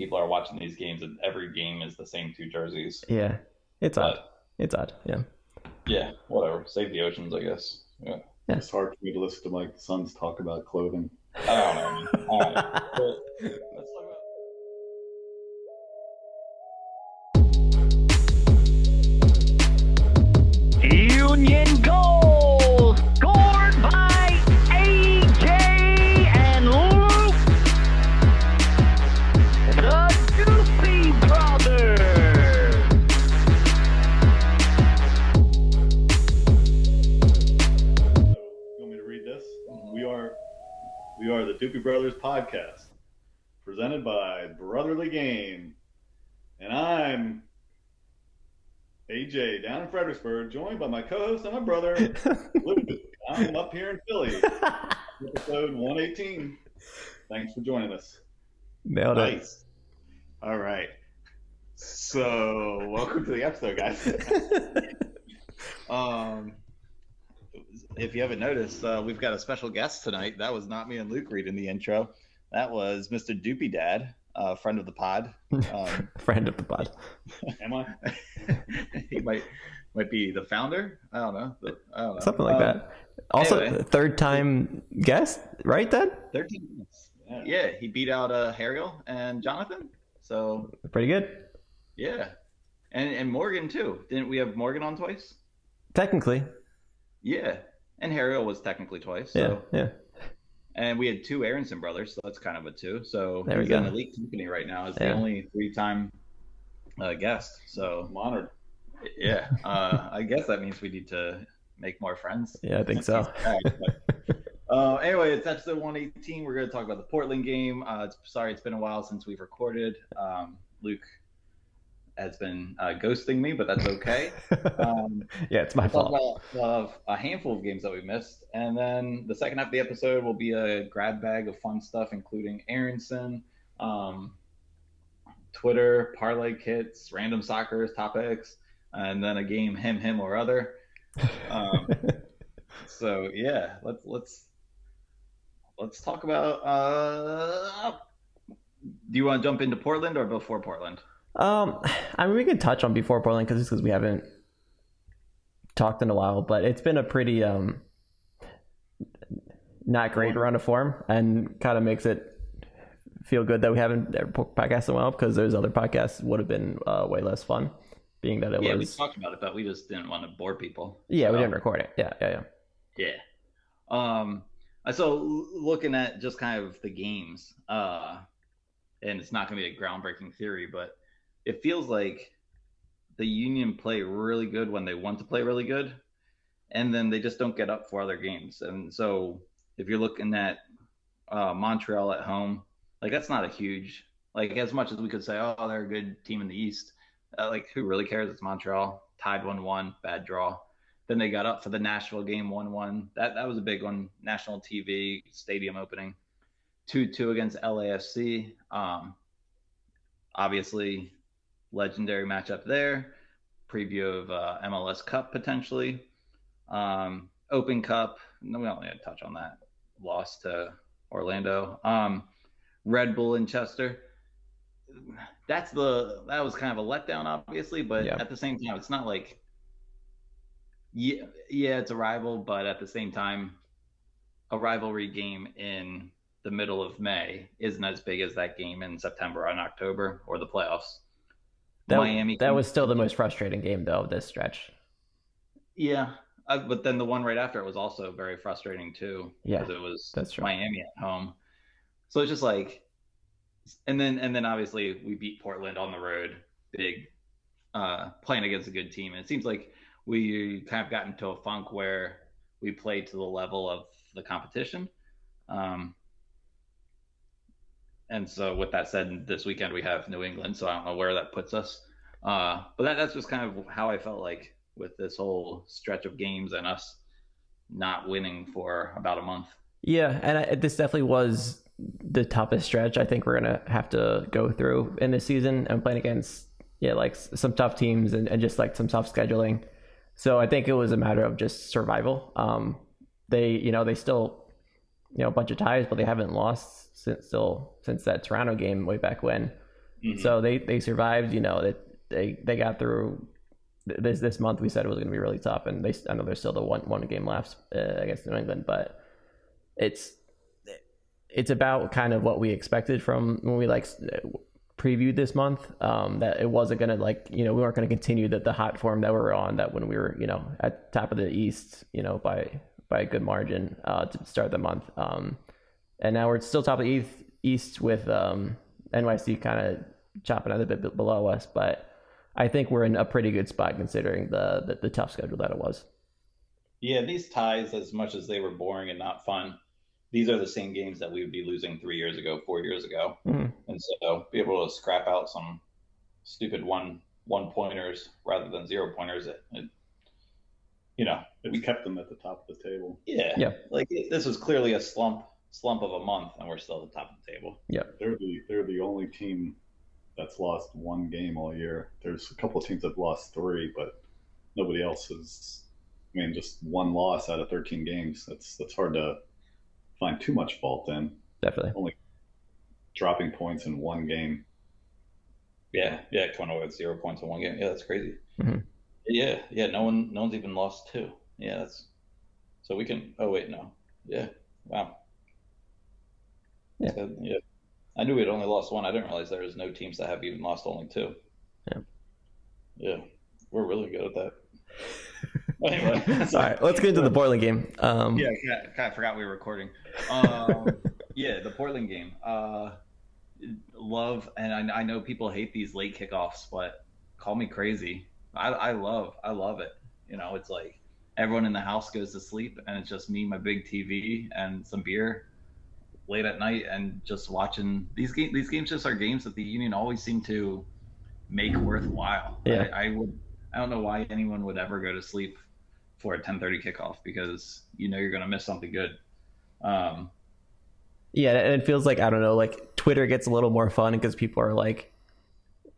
people are watching these games and every game is the same two jerseys. Yeah, it's But- odd. It's odd. Yeah. Yeah, whatever. Save the oceans, I guess. Yeah. It's hard for me to listen to my sons talk about clothing. I don't know. man. All right. we are the Doopy Brothers podcast, presented by Brotherly Game, and I'm AJ down in Fredericksburg, joined by my co-host and my brother Luke. I'm up here in Philly, episode 118. Thanks for joining us. Nailed it. Nice. All right. So, welcome to the episode, guys. Um, if you haven't noticed, uh, we've got a special guest tonight. That was not me and Luke reading the intro. That was Mr. Doopy Dad, uh, friend of the pod. Um, Friend of the pod. Am I? he might might be the founder. I don't know. The- I don't know. Something like Um, that. Also, anyway. third time guest, right? Then Thirteen minutes. Yeah. Yeah, he beat out uh, Harriel and Jonathan. So pretty good. yeah, and and Morgan too. Didn't we have Morgan on twice? Technically, Yeah, and Harriel was technically twice. yeah, So. yeah. And we had two Aronson brothers, so that's kind of a two. So There we go. in elite company right now. Is Yeah. the only three-time uh, guest. So I'm honored. yeah, uh, I guess that means we need to make more friends. Yeah, I think so. But, uh, anyway, it's episode 118. We're going to talk about the Portland game. Uh, it's, sorry, it's been a while since we've recorded. Um, Luke has been uh, ghosting me, but that's okay. Um, yeah, it's my fault. about uh, a handful of games that we missed, and then the second half of the episode will be a grab bag of fun stuff, including Aronson, um, Twitter, parlay kits, random soccer topics, and then a game him, him, or other. Um, so yeah, let's let's let's talk about. Uh, do you want to jump into Portland or before Portland? Um, I mean, we could touch on before Portland because because we haven't talked in a while, but it's been a pretty um not great run of form, and kind of makes it feel good that we haven't podcasted in a while because those other podcasts would have been uh, way less fun, being that it was yeah, we talked about it, but we just didn't want to bore people. Yeah, we didn't record it. Yeah, yeah, yeah. Yeah. Um. So looking at just kind of the games, uh, and it's not going to be a groundbreaking theory, but it feels like the Union play really good when they want to play really good, and then they just don't get up for other games. And so if you're looking at uh, Montreal at home, like that's not a huge like as much as we could say, oh, they're a good team in the East. Uh, like who really cares? It's Montreal tied one one, bad draw. Then they got up for the Nashville game one one. That that was a big one. National TV stadium opening. Two two against LAFC. Um, obviously, legendary matchup there. Preview of uh, MLS Cup potentially. Um, Open Cup. No, we don't need to touch on that. Loss to Orlando. Um, Red Bull in Chester. That's the that was kind of a letdown, obviously, but Yeah. at the same time, it's not like yeah, yeah, it's a rival, but at the same time, a rivalry game in the middle of May isn't as big as that game in September and October or the playoffs. That, Miami. that was still the most frustrating game though of this stretch. yeah, uh, but then the one right after it was also very frustrating too. Yeah, because it was that's true. Miami at home. So it's just like, and then and then obviously we beat Portland on the road, big, uh, playing against a good team. And it seems like we kind of got into a funk where we played to the level of the competition. Um, and so with that said, this weekend we have New England, so I don't know where that puts us. Uh, but that, that's just kind of how I felt like with this whole stretch of games and us not winning for about a month. Yeah, and I, this definitely was the toughest stretch I think we're gonna have to go through in this season. and playing against yeah, like some tough teams and, and just like some tough scheduling. So I think it was a matter of just survival. Um, they you know they still you know a bunch of ties, but they haven't lost since still since that Toronto game way back when. Mhm. So they they survived. You know, that they they got through this this month. We said it was going to be really tough, and they I know there's still the one one game left uh, against New England, but it's it's about kind of what we expected from when we like previewed this month. Um, that it wasn't going to like you know we weren't going to continue the the hot form that we were on. That when we were you know at top of the East, you know by by a good margin uh, to start the month. Um, and now we're still top of the East, East with um, NYC kind of chopping out a bit below us, but I think we're in a pretty good spot considering the, the the tough schedule that it was. Yeah, these ties, as much as they were boring and not fun, these are the same games that we would be losing three years ago, four years ago, Mhm. and so be able to scrap out some stupid one one pointers rather than zero pointers. It, it, you know, It's kept them at the top of the table. yeah, Yeah. Like it, this was clearly a slump slump of a month, and we're still at the top of the table. Yeah, they're the they're the only team that's lost one game all year. There's a couple of teams that have lost three, but nobody else has. I mean, just one loss out of 13 games. That's that's hard to find too much fault in. Definitely. Only dropping points in one game. Yeah, yeah, coming away with zero points in one game. Yeah, that's crazy. Mhm. Yeah, yeah, no one, no one's even lost two. Yeah, that's so we can. Oh wait, no. Yeah, wow. Yeah. So, yeah. I knew we had only lost one. I didn't realize there was no teams that have even lost only two. Yeah. Yeah, we're really good at that. anyway, All right, let's get into the Portland game. Um, Yeah, kind of, kind of forgot we were recording. Um, yeah, the Portland game. Uh, love, and I, I know people hate these late kickoffs, but call me crazy. I, I love, I love it. You know, it's like everyone in the house goes to sleep, and it's just me, my big TV, and some beer late at night, and just watching these games. These games just are games that the Union always seem to make worthwhile. Yeah. I, I would. I don't know why anyone would ever go to sleep for a 10:30 kickoff because you know you're going to miss something good. Um, Yeah, and it feels like I don't know, like Twitter gets a little more fun because people are like,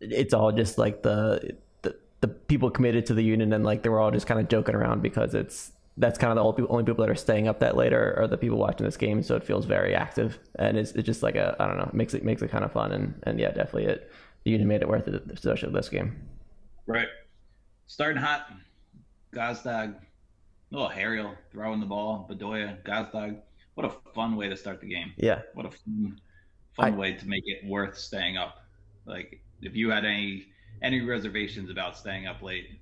it's all just like the the, the people committed to the union and like they were all just kind of joking around because it's that's kind of the only people, that are staying up that late are, are the people watching this game, so it feels very active and it's, it's just like a I don't know, makes it makes it kind of fun and and yeah, definitely it the union made it worth it, especially this game. right. Starting hot, Gazdag, little Harriel throwing the ball, Bedoya, Gazdag. What a fun way to start the game. Yeah, What a fun, fun I- way to make it worth staying up. Like if you had any any reservations about staying up late,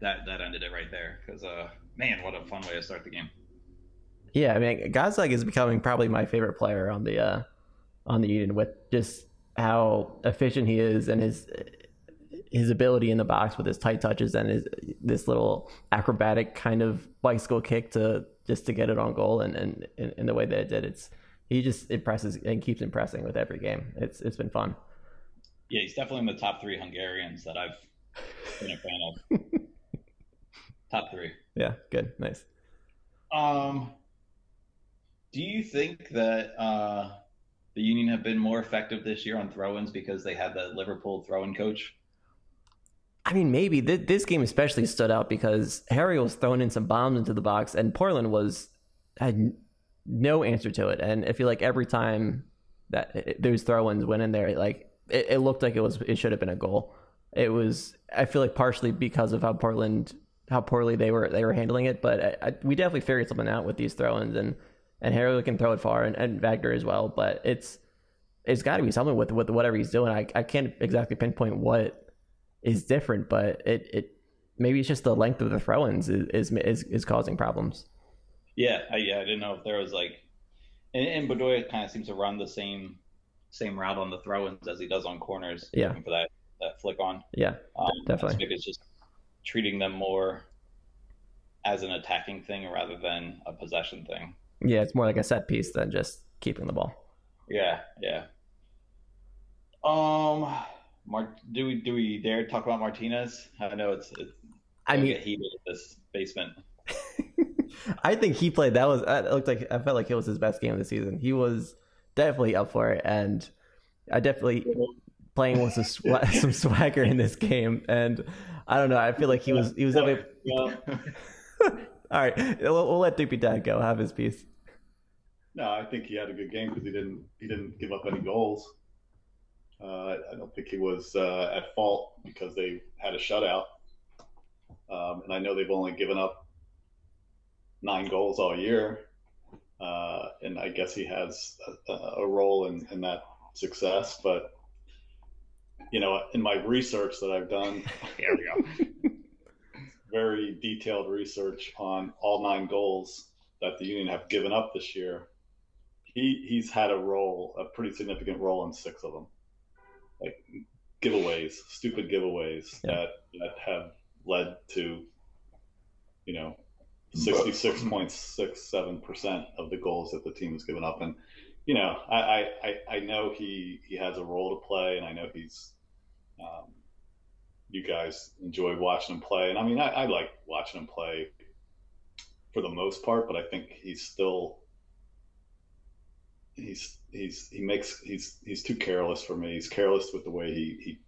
that that ended it right there. Because uh, man, what a fun way to start the game. Yeah, I mean, Gazdag is becoming probably my favorite player on the uh, on the Union with just how efficient he is and his his ability in the box with his tight touches and his this little acrobatic kind of bicycle kick to just to get it on goal and and in, in the way that it did. It's he just impresses and keeps impressing with every game. It's it's been fun. yeah, he's definitely in the top three Hungarians that I've been a fan of. top three. Yeah, good, nice. Um, Do you think that uh, the Union have been more effective this year on throw-ins because they had the Liverpool throw-in coach? I mean, maybe Th- this game especially stood out because Harry was throwing in some bombs into the box, and Portland was had no answer to it. And I feel like every time that it, those throw-ins went in there, like it, it looked like it was it should have been a goal. It was. I feel like partially because of how Portland how poorly they were they were handling it, but I, I, we definitely figured something out with these throw-ins, and and Harry can throw it far, and, and Wagner as well. But it's it's got to be something with with whatever he's doing. I I can't exactly pinpoint what is different, but it, it maybe it's just the length of the throw-ins is is is, is causing problems. Yeah, I, yeah, I didn't know if there was like, and, and Bedoya kind of seems to run the same same route on the throw-ins as he does on corners. Yeah. for that that flick on. Yeah, Um, definitely. Think it's just treating them more as an attacking thing rather than a possession thing. yeah, it's more like a set piece than just keeping the ball. Yeah, yeah. Um, Mar- do we do we dare talk about Martinez? I know it's, it's I mean, heated in this basement. I think he played. That was that looked like I felt like it was his best game of the season. He was definitely up for it, and I definitely playing with some swa- some swagger in this game. And I don't know. I feel like he was he was definitely. Well, All right, we'll, we'll let Doopy Dad go have his piece. no, I think he had a good game because he didn't he didn't give up any goals. Uh, I don't think he was uh, at fault because they had a shutout. Um, and I know they've only given up nine goals all year. Uh, and I guess he has a, a role in, in that success. But, you know, in my research that I've done, Here we go. very detailed research on all nine goals that the Union have given up this year. He he's had a role, a pretty significant role in six of them, like giveaways, stupid giveaways Yeah. that that have led to, you know, sixty six point six seven percent of the goals that the team has given up, and you know, I I, I, I know he he has a role to play, and I know he's. Um, you guys enjoy watching him play. And I mean, I, I like watching him play for the most part, but I think he's still he's he's he makes he's he's too careless for me. He's careless with the way he he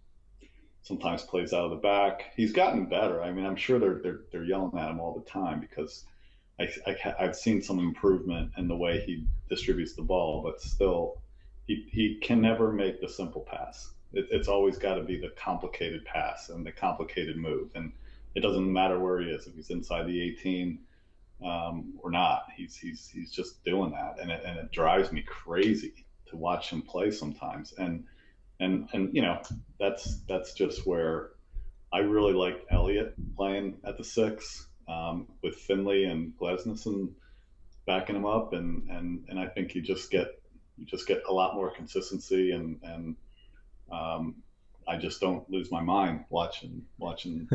sometimes plays out of the back. He's gotten better. I mean, I'm sure they're they're they're yelling at him all the time because I, I I've seen some improvement in the way he distributes the ball, but still he he can never make the simple pass. It, it's always got to be the complicated pass and the complicated move, and it doesn't matter where he is if he's inside the 18 um, or not. He's he's he's just doing that, and it, and it drives me crazy to watch him play sometimes. And and and you know that's that's just where I really liked Elliott playing at the six um, with Finley and Glesnison backing him up, and and and I think you just get you just get a lot more consistency and and um, I just don't lose my mind watching watching.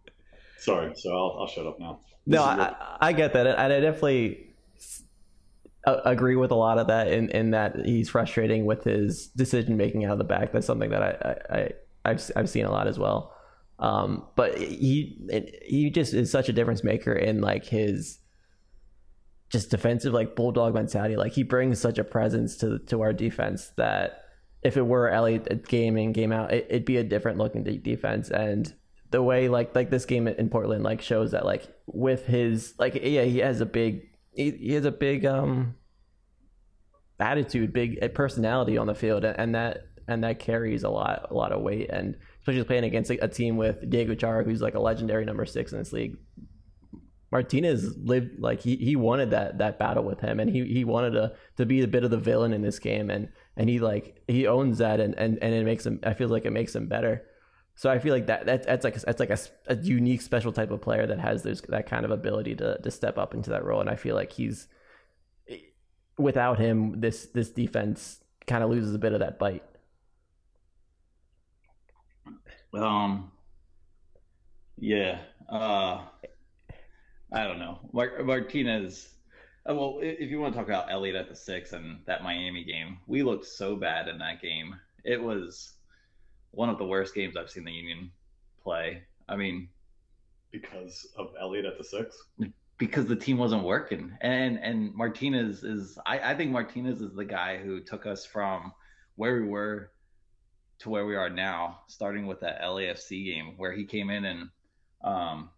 Sorry, so I'll, I'll shut up now. No, This is your- I, I get that, and I definitely agree with a lot of that. In, in that he's frustrating with his decision making out of the back. That's something that I, I, I I've I've seen a lot as well. Um, but he he just is such a difference maker in like his just defensive like bulldog mentality. Like he brings such a presence to to our defense that if it were Elliott game in game out, it, it'd be a different looking de- defense. And the way like like this game in Portland like shows that like with his like yeah he has a big he, he has a big um attitude, big personality on the field, and that and that carries a lot a lot of weight. And especially playing against a, a team with Diego Chara, who's like a legendary number six in this league. Martinez lived like he, he wanted that that battle with him, and he, he wanted to to be a bit of the villain in this game, and and he like he owns that, and and, and it makes him. I feel like it makes him better. So I feel like that, that that's like that's like a, a unique special type of player that has those that kind of ability to to step up into that role, and I feel like he's without him, this this defense kind of loses a bit of that bite. Um. Yeah. Uh. I don't know. Mar- Martinez. uh, Well, if you want to talk about Elliott at the six and that Miami game, we looked so bad in that game. It was one of the worst games I've seen the Union play. I mean, because of Elliott at the six. because the team wasn't working. And and Martinez is I, I think Martinez is the guy who took us from where we were to where we are now, starting with that LAFC game where he came in and um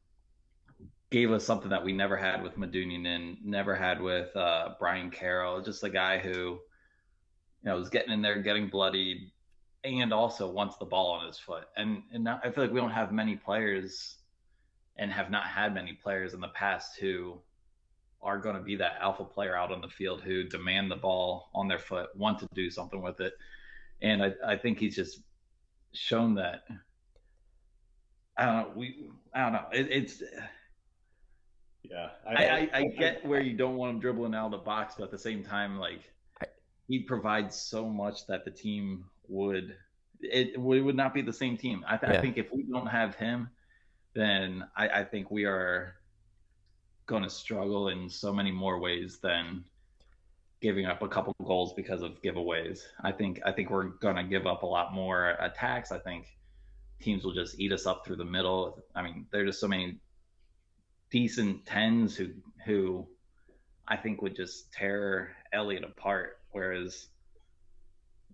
gave us something that we never had with Medunjanin and never had with uh Brian Carroll, just a guy who you know was getting in there, getting bloodied, and also wants the ball on his foot. And and now I feel like we don't have many players and have not had many players in the past who are going to be that alpha player out on the field who demand the ball on their foot, want to do something with it. And I, I think he's just shown that. I don't know. We, I don't know. It, it's, Yeah, I, I, I get where you don't want him dribbling out of the box, but at the same time, like he provides so much that the team would, it, we would not be the same team. I, th- Yeah. I think if we don't have him, then I, I think we are going to struggle in so many more ways than giving up a couple goals because of giveaways. I think I think we're going to give up a lot more attacks. I think teams will just eat us up through the middle. I mean, there's just so many decent tens who who I think would just tear Elliott apart, whereas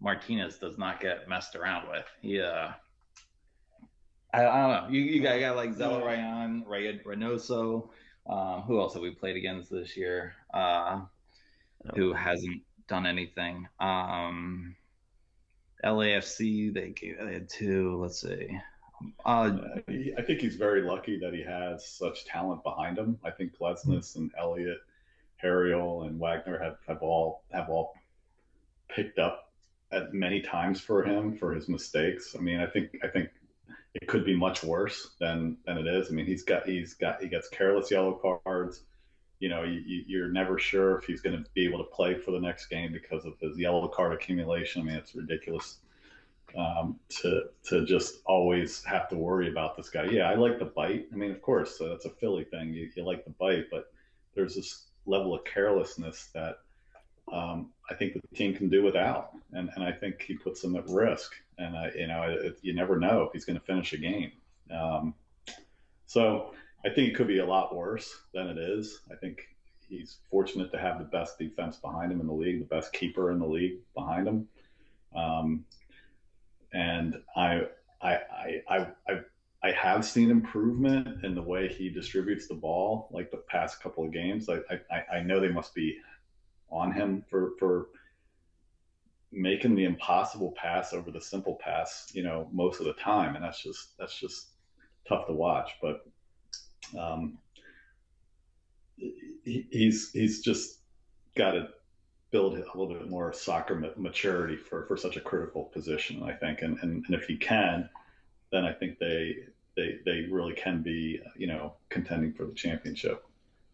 Martinez does not get messed around with. He uh I, I don't know. You, you got, got like Zella Ryan, Ray Reynoso. Um, who else have we played against this year? Uh, who hasn't done anything? Um, LAFC, they gave they had two. Let's see. Uh, Uh, I think he's very lucky that he has such talent behind him. I think Glesnes and Elliott, Harriel, and Wagner have, have all have all picked up at many times for him for his mistakes. I mean, I think I think it could be much worse than than it is. I mean, he's got he's got he gets careless yellow cards. You know, you, you- you're never sure if he's going to be able to play for the next game because of his yellow card accumulation. I mean, it's ridiculous um, to to just always have to worry about this guy. Yeah, I like the bite. I mean, of course, uh, that's a Philly thing. You, you like the bite, but there's this level of carelessness that um, I think the team can do without, and and I think he puts them at risk. And I, you know, you never know if he's going to finish a game. Um, so I think it could be a lot worse than it is. I think he's fortunate to have the best defense behind him in the league, the best keeper in the league behind him. Um, and I, I, I, I, I, have seen improvement in the way he distributes the ball, like the past couple of games. I, I, I know they must be on him for for making the impossible pass over the simple pass, you know, most of the time, and that's just that's just tough to watch. But um, he, he's he's just got to build a little bit more soccer ma- maturity for, for such a critical position, I think. And, and, and if he can, then I think they, they, they really can be, you know, contending for the championship.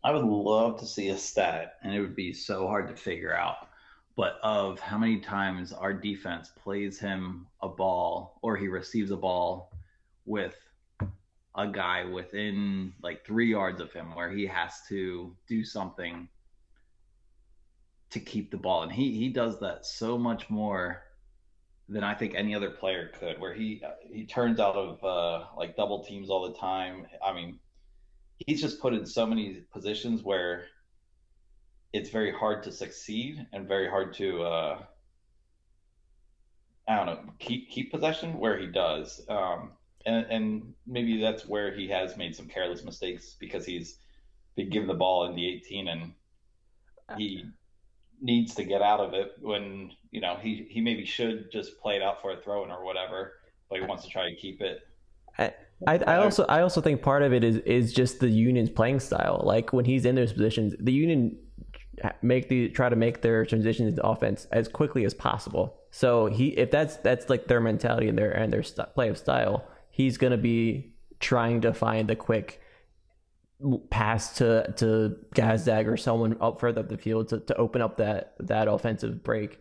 I would love to see a stat, and it would be so hard to figure out, but of how many times our defense plays him a ball or he receives a ball with a guy within like three yards of him where he has to do something to keep the ball. And he, he does that so much more than I think any other player could, where he he turns out of uh, like double teams all the time. I mean, he's just put in so many positions where it's very hard to succeed and very hard to uh, I don't know keep keep possession where he does. Um, and, and maybe that's where he has made some careless mistakes because he's been given the ball in the 18 and he needs to get out of it when you know he he maybe should just play it out for a throw in or whatever, but he wants to try to keep it. I, I also I also think part of it is is just the union's playing style. Like when he's in those positions, the union make the try to make their transitions into offense as quickly as possible. So he if that's that's like their mentality and their and their st- play of style, he's gonna be trying to find the quick pass to to Gazdag or someone up further up the field to, to open up that that offensive break,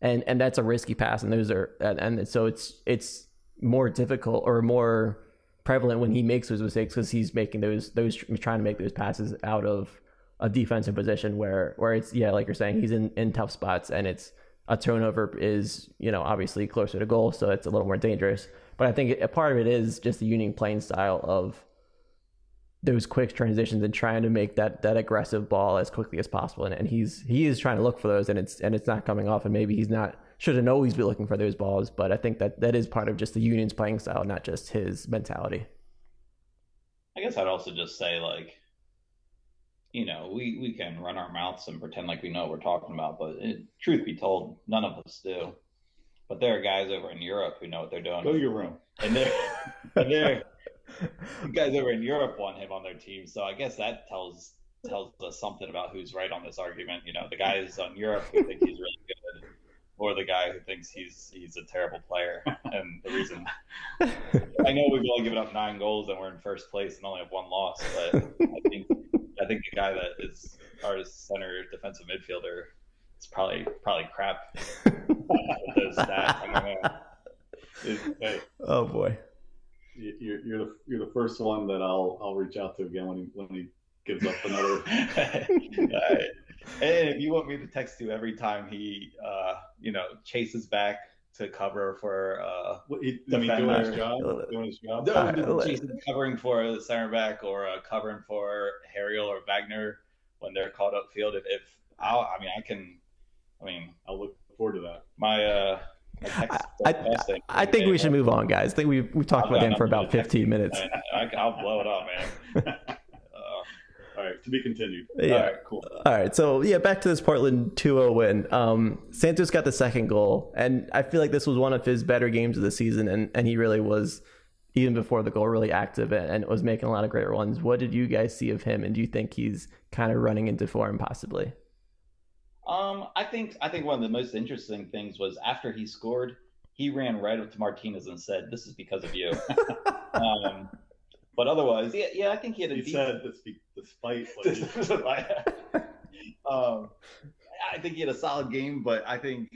and and that's a risky pass, and those are and, and so it's it's more difficult or more prevalent when he makes those mistakes because he's making those those trying to make those passes out of a defensive position where where it's yeah like you're saying he's in in tough spots and it's a turnover is you know obviously closer to goal so it's a little more dangerous. But I think a part of it is just the Union playing style of those quick transitions and trying to make that that aggressive ball as quickly as possible and, and he's he is trying to look for those and it's and it's not coming off and maybe he's not shouldn't always be looking for those balls but I think that that is part of just the Union's playing style not just his mentality I guess I'd also just say like you know, we, we can run our mouths and pretend like we know what we're talking about, but it, truth be told, none of us do. But there are guys over in Europe who know what they're doing. Go to your room. And they're, and they're guys over in Europe want him on their team. So I guess that tells tells us something about who's right on this argument. You know, the guys on Europe who think he's really good, or the guy who thinks he's he's a terrible player. And the reason I know we've only given up nine goals and we're in first place and only have one loss, but I think I think the guy that is our center defensive midfielder is probably probably crap. those stats. I oh boy you're, you're the you're the first one that I'll I'll reach out to again when he when he gives up another. Alright. And if you want me to text you every time he, uh, you know, chases back to cover for, uh, What, he, I mean, doing his job, doing his job. no, chasing, covering for the center back or uh, covering for Harriel or Wagner when they're called upfield. If, if I'll, I mean, I can, I mean, I'll look forward to that. my, uh, my text I, I, I think we should move on guys I think we've, we've talked about him for about 15 minutes I, I, I'll blow it up, man. Uh, All right, to be continued. Yeah. All right, cool. All right, so yeah, back to this Portland 2-0 win. Um, Santos got the second goal, and I feel like this was one of his better games of the season, and, and he really was, even before the goal, really active and, and was making a lot of great runs. What did you guys see of him, and do you think he's kind of running into form possibly? Um, I think I think one of the most interesting things was after he scored, he ran right up to Martinez and said, "This is because of you." um, but otherwise, yeah, yeah, I think he had a He decent- said this be, despite like, um, I think he had a solid game, but I think,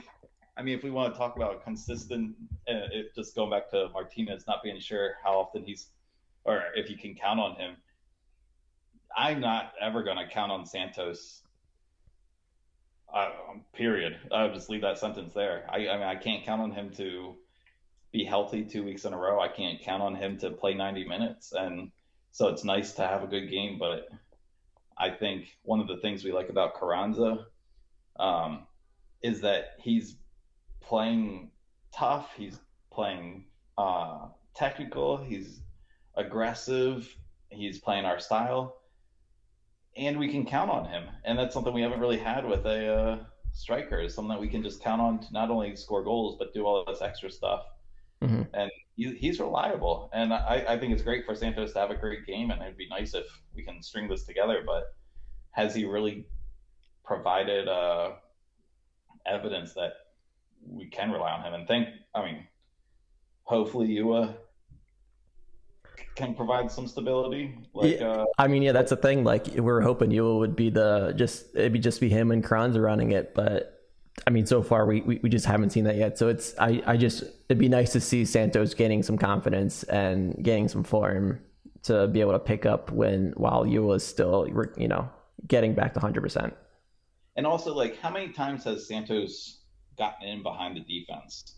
I mean, if we want to talk about consistent, uh, it, just going back to Martinez not being sure how often he's, or if you can count on him, I'm not ever going to count on Santos. Uh, period. I'll just leave that sentence there. I, I mean, I can't count on him to be healthy two weeks in a row. I can't count on him to play 90 minutes, and so it's nice to have a good game, but I think one of the things we like about Carranza um, is that he's playing tough. He's playing uh, technical. He's aggressive. He's playing our style, and we can count on him. And that's something we haven't really had with a uh, striker. Is something that we can just count on to not only score goals but do all this extra stuff. Mhm. And he, he's reliable. And I, I think it's great for Santos to have a great game. And it'd be nice if we can string this together. But has he really provided uh, evidence that we can rely on him? And think, I mean, hopefully you uh, can provide some stability. Like, Yeah. uh, I mean, yeah, that's the thing. Like we we're hoping Uhre would be the just it'd be just be him and Kranz running it, but I mean, so far we, we, we just haven't seen that yet. So it's I, I just it'd be nice to see Santos gaining some confidence and gaining some form to be able to pick up when while Uhre is still you know getting back to hundred percent. And also, like, how many times has Santos gotten in behind the defense?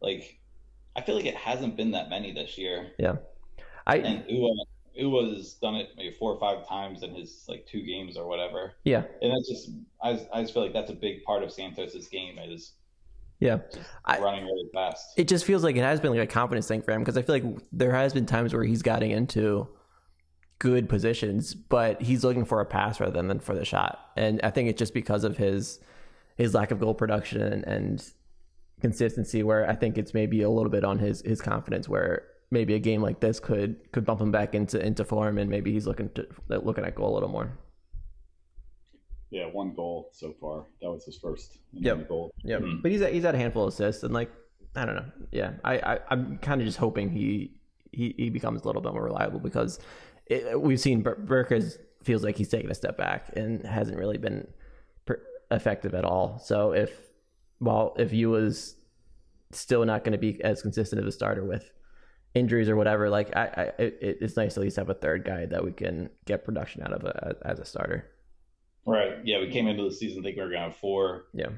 Like, I feel like it hasn't been that many this year. Yeah, I And Uhre, Uhre's done it maybe four or five times in his like two games or whatever. yeah And that's just, I, just- I just feel like that's a big part of Santos's game is yeah. I- running really fast. it just feels like it has been like a confidence thing for him because I feel like there has been times where he's gotten into good positions, but he's looking for a pass rather than for the shot. And I think it's just because of his his lack of goal production and, and consistency where I think it's maybe a little bit on his his confidence where maybe a game like this could could bump him back into into form and maybe he's looking to looking at goal a little more. yeah, one goal so far. That was his first Yep. goal. Yeah, Mhm. but he's at, he's had a handful of assists, and like I don't know. Yeah, I, I I'm kind of just hoping he, he he becomes a little bit more reliable because it, we've seen Ber- feels like he's taken a step back and hasn't really been per- effective at all. So if well if he was still not going to be as consistent as a starter with injuries or whatever, like I, I it, it's nice to at least have a third guy that we can get production out of a, as a starter. Right. Yeah, we came into the season thinking we were going to have four, Yeah,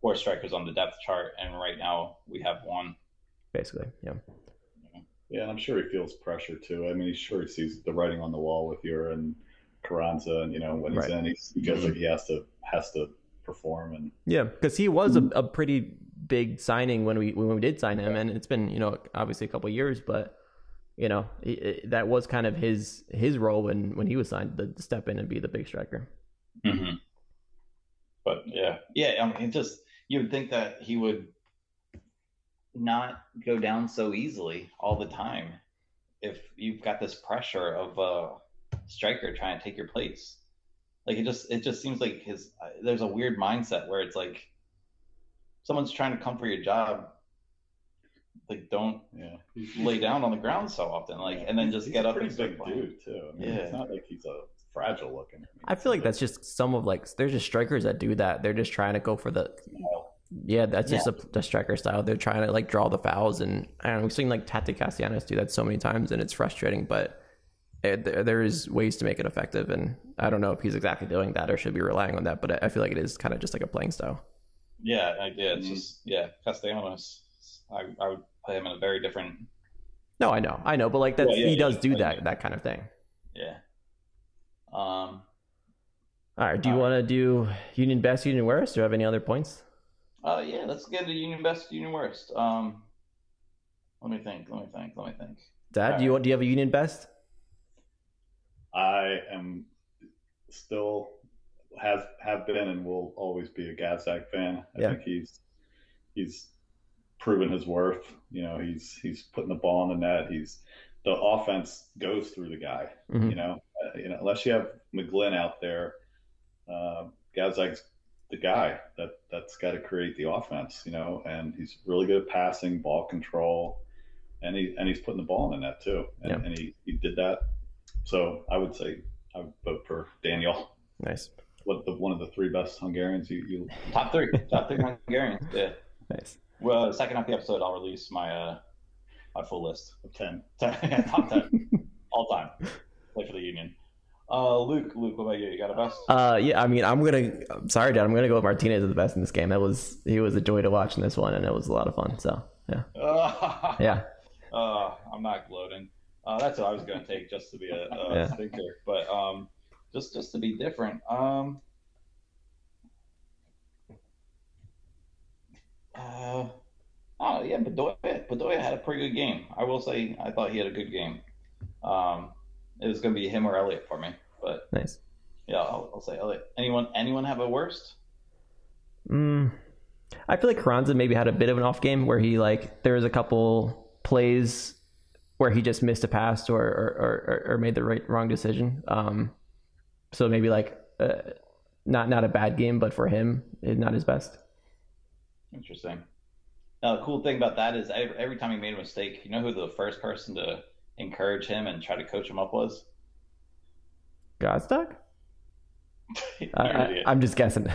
four strikers on the depth chart, and right now we have one. basically. Yeah. Yeah, and I'm sure he feels pressure too. I mean, he's sure he sees the writing on the wall with your and Carranza, and you know when he's Right. in, he's, he feels like he has to has to perform. And Yeah, because he was a, a pretty big signing when we when we did sign him, and it's been you know obviously a couple of years, but you know it, it- that was kind of his his role when when he was signed to, to step in and be the big striker. Mm-hmm. But yeah, yeah. I mean, just you would think that he would not go down so easily all the time if you've got this pressure of a striker trying to take your place. Like it just it just seems like his uh, there's a weird mindset where it's like someone's trying to come for your job. Like don't yeah, lay down on the ground so often, like and then just he's get a up pretty and start big playing. dude too. I mean, Yeah. it's not like he's a fragile looking. I feel like that's just some of like there's just strikers that do that. They're just trying to go for the yeah. That's just a, the striker style. They're trying to like draw the fouls, and I don't know. We've seen like Tati Castellanos do that so many times, and it's frustrating. But it, there, there is ways to make it effective, and I don't know if he's exactly doing that or should be relying on that. But I, I feel like it is kind of just like a playing style. Yeah, I, yeah, it's Mhm. just yeah, Castellanos. I, I would play him in a very different. No, I know, I know, but like that, Yeah, yeah, he does yeah. do that that kind of thing. Yeah. Um. All right, do you All want to do Union Best, Union Worst, or have any other points? Uh. Yeah. Let's get to Union Best, Union Worst. Um. Let me think. Let me think. Let me think. Dad, do you want? Do you have a Union Best? I am still has have been and will always be a Gazdag fan. I Yeah. think he's he's proven his worth. You know, he's he's putting the ball in the net. He's the offense goes through the guy. Mhm. You know, uh, you know, unless you have McGlynn out there, uh, Gazdag's the guy that that's got to create the offense. You know, and he's really good at passing, ball control, and he and he's putting the ball in the net too. And, Yeah. and he he did that. So I would say I would vote for Daniel. Nice, What the one of the three best Hungarians you, you Top three, top three Hungarians. Yeah. nice. Well, the second half of the episode, I'll release my uh, my full list. of ten. top ten all time. Play for the Union. Uh, Luke, Luke, what about you? You got a best? Uh, yeah, I mean, I'm gonna. I'm sorry, Dad. I'm gonna go with Martinez as the best in this game. That was he was a joy to watch in this one, and it was a lot of fun. So yeah, Uh, yeah, uh, I'm not gloating. Uh, that's what I was gonna take just to be a, a Yeah. stinker, but um, just just to be different. Um, uh, oh yeah, Bedoya. Bedoya had a pretty good game. I will say, I thought he had a good game. Um, it was gonna be him or Elliot for me, but nice. yeah, I'll, I'll say Elliott. Anyone anyone have a worst? Mm, I feel like Carranza maybe had a bit of an off game where he like there was a couple plays where he just missed a pass or or, or, or made the right wrong decision. Um, so maybe like uh, not not a bad game, but for him, not his best. Interesting. Now, the cool thing about that is every, every time he made a mistake, you know who the first person to encourage him and try to coach him up was? Godstock? I, I. I'm just guessing.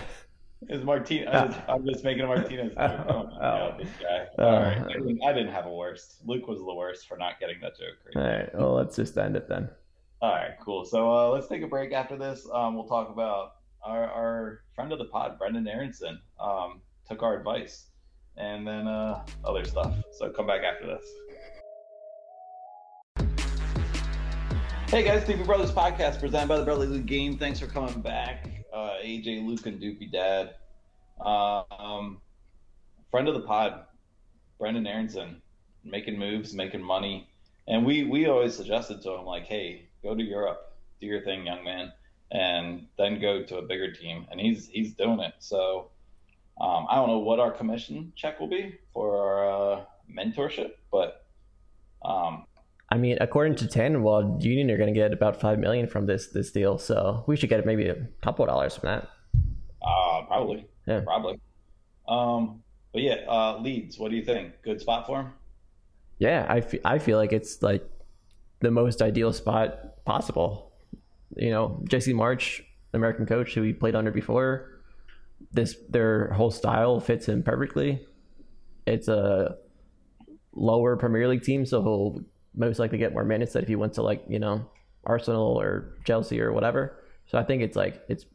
It's Martinez. I'm just making a Martinez. joke. Oh, Oh. God, this guy. Oh. All right. I didn't, I didn't have a worst. Luke was the worst for not getting that joke. All Right? right, well, let's just end it then. All right, cool. So uh, let's take a break after this. Um, we'll talk about our, our friend of the pod, Brendan Aronson, um, took our advice, and then uh, other stuff. So come back after this. Hey guys, TV Brothers Podcast presented by the Brotherly League Game. Thanks for coming back. Uh, AJ, Luke, and Doopy Dad. Um, friend of the pod, Brendan Aronson, making moves, making money. And we, we always suggested to him, like, hey, go to Europe, do your thing, young man, and then go to a bigger team. And he's he's doing it. So um, I don't know what our commission check will be for our uh, mentorship, but um, I mean, according to Tan, well, Union are going to get about five million from this this deal, so we should get maybe a couple of dollars from that. uh, probably, Yeah. probably. Um, but yeah, uh, Leeds, what do you think? Good spot for him? Yeah, I fe- I feel like it's like the most ideal spot possible. You know, Jesse Marsch, American coach who he played under before, this their whole style fits him perfectly. It's a lower Premier League team, so he'll most likely get more minutes than if he went to like you know Arsenal or Chelsea or whatever. So I think it's like it's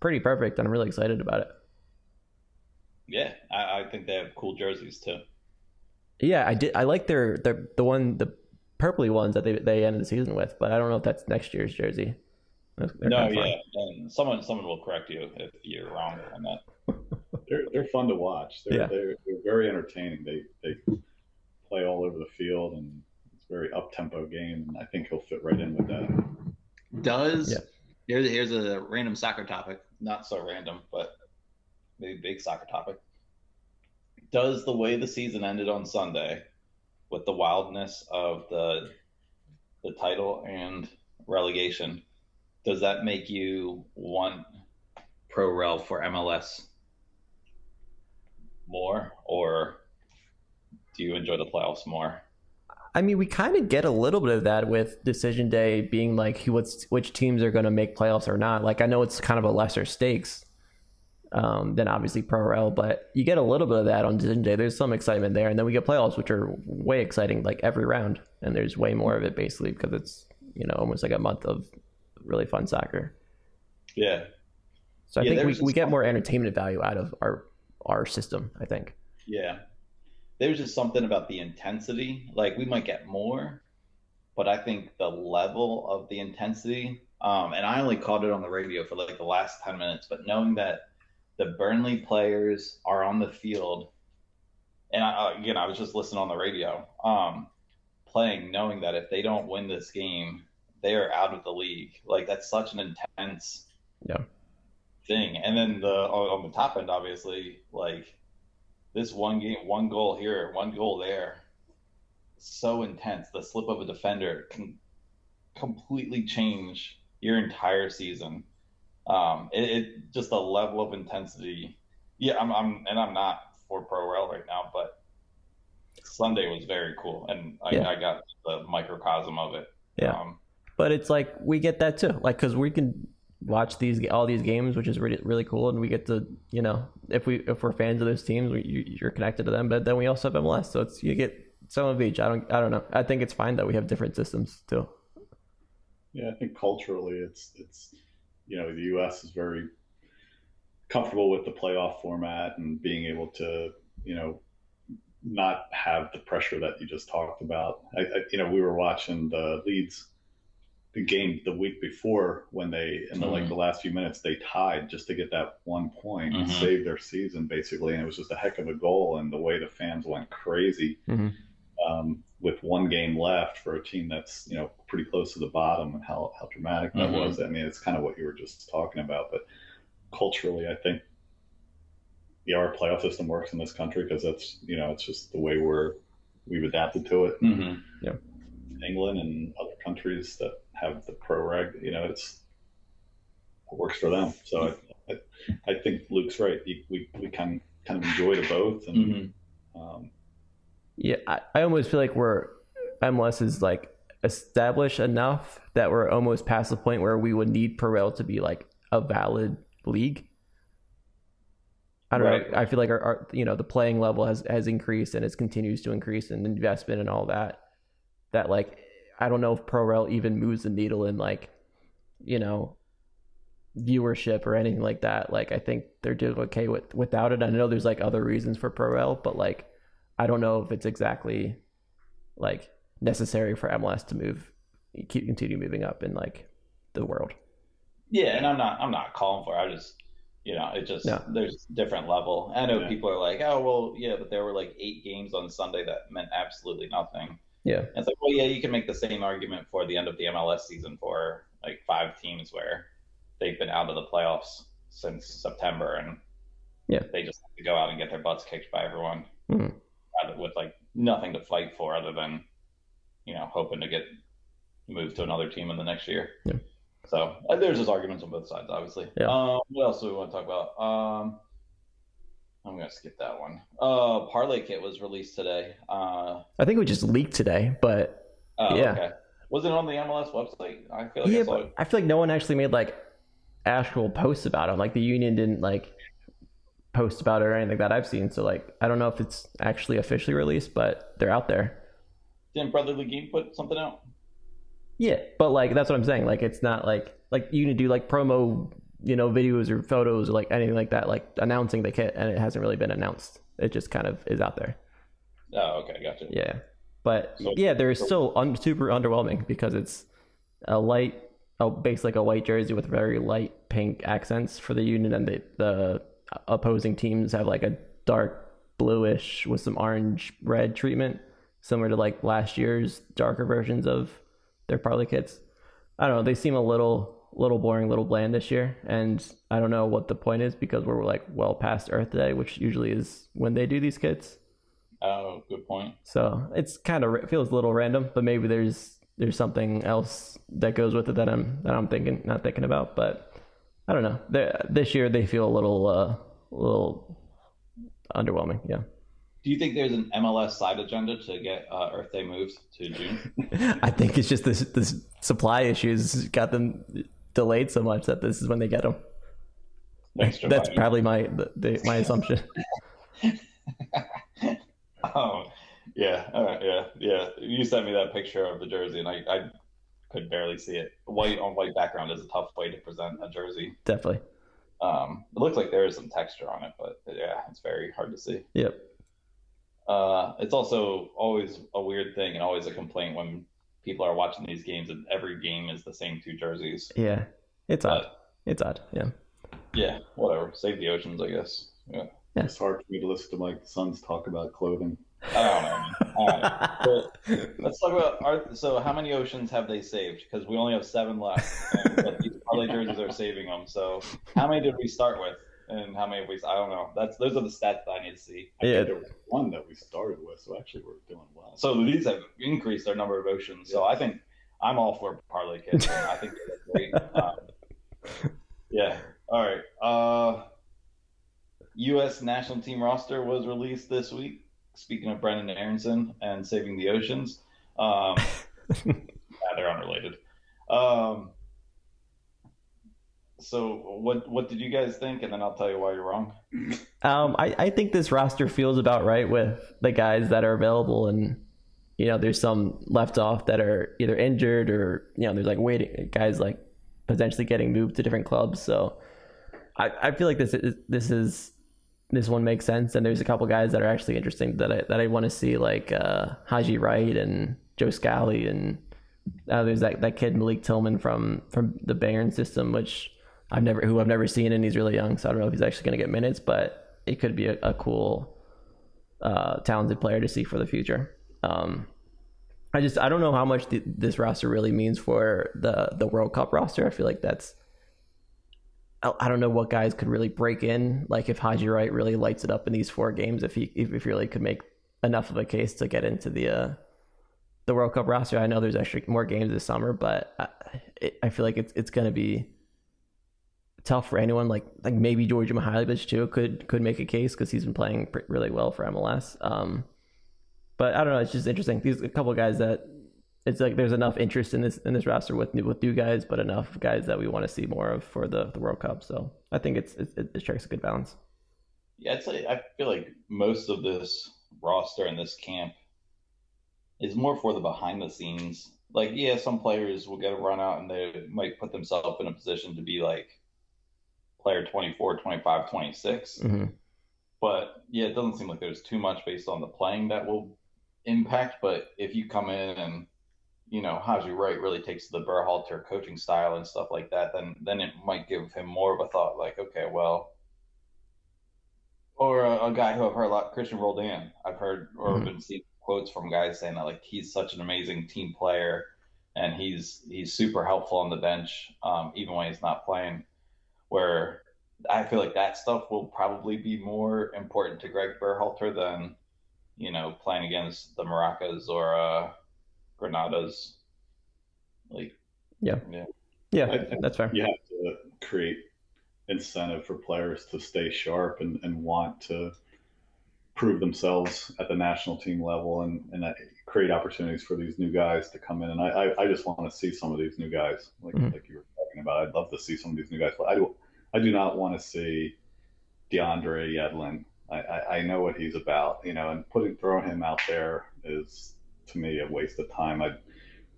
pretty perfect, and I'm really excited about it. Yeah, I, I think they have cool jerseys too. Yeah, I did. I like their their the one the purpley ones that they they ended the season with, but I don't know if that's next year's jersey. They're- they're no, kinda yeah, and someone someone will correct you if you're wrong on that. They're they're fun to watch. They're Yeah. they're, they're very entertaining. They they play all over the field and it's a very up tempo game. And I think he'll fit right in with that. Does Yeah. here's here's a random soccer topic, not so random, but maybe big soccer topic. Does the way the season ended on Sunday, with the wildness of the the title and relegation, does that make you want pro rel for MLS more, or do you enjoy the playoffs more? I mean, we kind of get a little bit of that with decision day being like what's which teams are going to make playoffs or not. Like I know it's kind of a lesser stakes um, than obviously Pro Rel, but you get a little bit of that on decision day. There's some excitement there, and then we get playoffs, which are way exciting, like every round, and there's way more of it basically because it's you know almost like a month of really fun soccer. Yeah, So I Yeah, think we, we get more entertainment value out of our our system. I think. Yeah. There's just something about the intensity. Like we might get more, but I think the level of the intensity, um, and I only caught it on the radio for like the last 10 minutes, but knowing that the Burnley players are on the field, and I, again, I was just listening on the radio, um, playing, knowing that if they don't win this game, they are out of the league. Like that's such an intense Yeah. thing. And then the on the top end, obviously, like this one game, one goal here, one goal there, so intense. The slip of a defender can completely change your entire season. Um, it, it just a level of intensity. Yeah, I'm, I'm, and I'm not for pro rel right now, but Sunday was very cool, and I, Yeah. I got the microcosm of it. Yeah. Um, But it's like we get that too, like because we can watch these all these games, which is really really cool, and we get to you know if we if we're fans of those teams, we, you, you're connected to them. But then we also have MLS, so it's you get some of each. I don't I don't know. I think it's fine that we have different systems too. Yeah, I think culturally, it's it's you know the U.S. is very comfortable with the playoff format and being able to you know not have the pressure that you just talked about. I, I you know we were watching the Leeds game the week before when they in the like the last few minutes they tied just to get that one point and Mhm. save their season basically and it was just a heck of a goal and the way the fans went crazy Mhm. um, with one game left for a team that's you know pretty close to the bottom and how, how dramatic that Mhm. was. I mean, it's kind of what you were just talking about, but culturally, I think yeah, our playoff system works in this country because that's you know it's just the way we're we've adapted to it. mhm. England and other countries that have the pro reg, you know, it's it works for them. So I, I, I think Luke's right. You- We we can kind of enjoy the both and. Mhm. Um, Yeah, I, I almost feel like we're MLS is like established enough that we're almost past the point where we would need ProRel to be like a valid league. I don't Right. know. I feel like our, our you know the playing level has has increased and it continues to increase and investment and all that. That like I don't know if ProRel even moves the needle in like you know viewership or anything like that. Like I think they're doing okay with without it. I know there's like other reasons for ProRel, but like I don't know if it's exactly like necessary for MLS to move keep continue moving up in like the world. Yeah, and I'm not I'm not calling for it. I just you know, it just Yeah. there's different level. I know Yeah. people are like, Oh well, yeah, but there were like eight games on Sunday that meant absolutely nothing. Yeah. And it's like, well yeah, you can make the same argument for the end of the MLS season for like five teams where they've been out of the playoffs since September and Yeah. they just have to go out and get their butts kicked by everyone. Rather- With like nothing to fight for other than, you know, hoping to get moved to another team in the next year. Yeah. So uh, there's just arguments on both sides, obviously. Yeah. Um, what else do we want to talk about? Um, I'm gonna skip that one. Uh, Parley Kit was released today. Uh, I think we just leaked today, but oh, Yeah. okay. Was it on the MLS website? I feel like yeah, I saw but it. I feel like no one actually made like actual posts about it. Like the union didn't like post about it or anything that I've seen. So like I don't know if it's actually officially released, but they're out there. Didn't Brotherly Game put something out? Yeah, but like that's what I'm saying. Like it's not like like you can do like promo, you know, videos or photos or like anything like that, like announcing the kit, and it hasn't really been announced. It just kind of is out there. Oh, okay, gotcha. Yeah, but So- yeah, they're still un- super underwhelming because it's a light, basically like a white jersey with very light pink accents for the Union, and the the opposing teams have like a dark bluish with some orange red treatment, similar to like last year's darker versions of their Parley kits. I don't know. They seem a little little boring, little bland this year, and I don't know what the point is because we're like well past Earth Day, which usually is when they do these kits. Oh, good point. So it's kind of it feels a little random, but maybe there's there's something else that goes with it that I'm that I'm thinking not thinking about. But I don't know. they this year they feel a little uh, a little underwhelming. Yeah, Do you think there's an MLS side agenda to get uh, Earth Day moved to June? I think it's just this this supply issues got them delayed so much that this is when they get them. Thanks, Joe That's Biden. probably my the, the, my assumption. Oh, yeah, all right, yeah, yeah. You sent me that picture of the jersey, and I, I could barely see it. White on white background is a tough way to present a jersey. Definitely. Um, it looks like there is some texture on it, but yeah, it's very hard to see. Yep. Uh, it's also always a weird thing and always a complaint when people are watching these games and every game is the same two jerseys. Yeah. It's odd. It's odd. Yeah. yeah, whatever. Save the oceans, I guess. Yeah. It's hard for me to listen to my sons talk about clothing. I don't know. man. All right. So, let's talk about our. So, how many oceans have they saved? Because we only have seven left, and, but these Parley jerseys are saving them. So, how many did we start with, and how many we? I don't know. That's those are the stats that I need to see. I Yeah. think there was one that we started with, so actually we're doing well. So these have increased their number of oceans. So I think I'm all for Parley kits. I think that's great. Um, yeah. All right. Uh, U.S. national team roster was released this week. Speaking of Brenden Aaronson and saving the oceans, um, yeah, they're unrelated. Um, so what what did you guys think? And then I'll tell you why you're wrong. Um, I, I think this roster feels about right with the guys that are available, and you know, there's some left off that are either injured or you know, there's like waiting guys like potentially getting moved to different clubs. So I, I feel like this is this is this one makes sense, and there's a couple guys that are actually interesting that I that I want to see, like uh, Haji Wright and Joe Scally, and uh, there's that, that kid Malik Tillman from from the Bayern system, which I've never who I've never seen, and he's really young, so I don't know if he's actually going to get minutes, but it could be a, a cool, uh, talented player to see for the future. Um, I just I don't know how much the, this roster really means for the the World Cup roster. I feel like that's I, I don't know what guys could really break in. Like if Haji Wright really lights it up in these four games, if he if, if he really could make enough of a case to get into the uh, the World Cup roster. I know there's actually more games this summer, but I, it, I feel like it's it's going to be tough for anyone. Like like maybe Djordje Mihailovic too could could make a case because he's been playing pr- really well for MLS. Um, but I don't know. It's just interesting. These a couple guys that it's like there's enough interest in this in this roster with with new guys, but enough guys that we want to see more of for the, the World Cup. So I think it's it, it strikes a good balance. Yeah, I'd say I feel like most of this roster and this camp is more for the behind the scenes. Like, yeah, some players will get a run out and they might put themselves in a position to be like player 24, 25, 26. hmm But yeah, it doesn't seem like there's too much based on the playing that will impact. But if you come in and you know Haji Wright really takes the Berhalter coaching style and stuff like that, then then it might give him more of a thought. Like, okay, well, or a, a guy who I've heard a lot, Cristian Roldan. I've heard or Mhm. been seeing quotes from guys saying that like he's such an amazing team player and he's he's super helpful on the bench, um, even when he's not playing. Where I feel like that stuff will probably be more important to Greg Berhalter than, you know, playing against the Maracas or uh, Grenadas. Like, Yeah. yeah, Yeah, I that's fair. You have to create incentive for players to stay sharp and, and want to prove themselves at the national team level and, and uh, create opportunities for these new guys to come in. And I, I, I just want to see some of these new guys, like Mhm. like you were talking about. I'd love to see some of these new guys. I do, I do not want to see DeAndre Yedlin. I, I, I know what he's about, you know, and putting throwing him out there is to me a waste of time. I,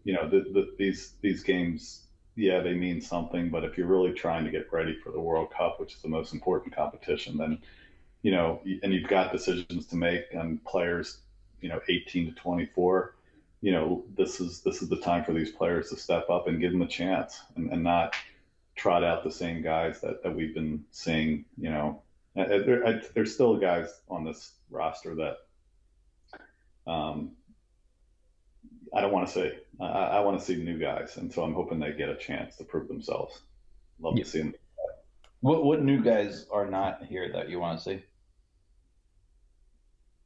you know, the, the, these these games, yeah, they mean something, but if you're really trying to get ready for the World Cup, which is the most important competition, then you know, and you've got decisions to make on players, you know, 18 to 24. You know, this is this is the time for these players to step up and give them a chance, and, and not trot out the same guys that, that we've been seeing. You know, there, I, there's still guys on this roster that um, I don't want to see. I, I want to see new guys, and so I'm hoping they get a chance to prove themselves. Love Yeah. to see them. what what new guys are not here that you want to see?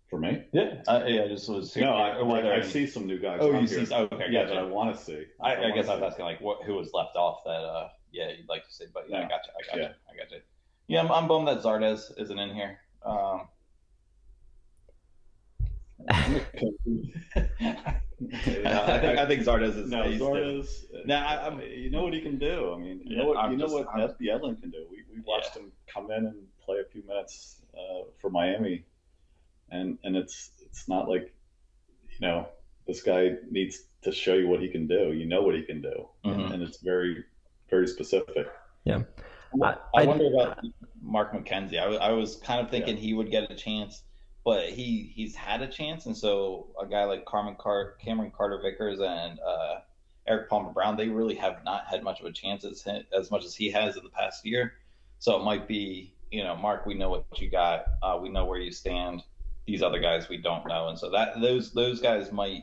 For me, Yeah, I, yeah, I just was. no, I, like, I see some new guys. Oh, you here. see? Okay, yeah, gotcha. that I want to see. I, I wanna guess I was asking like what who was left off that uh yeah you'd like to see, but yeah, I Yeah. gotcha, I gotcha, Yeah. I gotcha. Yeah, I'm, I'm bummed that Zardes isn't in here. Um, I think I think Zardes is No, Zardes. No, I- I'm- you know what he can do. I mean, you Yeah, know what I'm you know what I'm- Ed Yedlin can do. We we watched him come in and play a few minutes uh, for Miami, and and it's it's not like you know this guy needs to show you what he can do. You know what he can do, Mhm. and, and it's very very specific. I- I, I- wonder about Mark McKenzie. I, I was kind of thinking he would get a chance, but he he's had a chance, and so a guy like Carmen Car- Cameron Carter Vickers and uh, Erik Palmer-Brown, they really have not had much of a chance as, as much as he has in the past year. So it might be, you know, Mark, we know what you got, uh, we know where you stand. These other guys we don't know, and so that those those guys might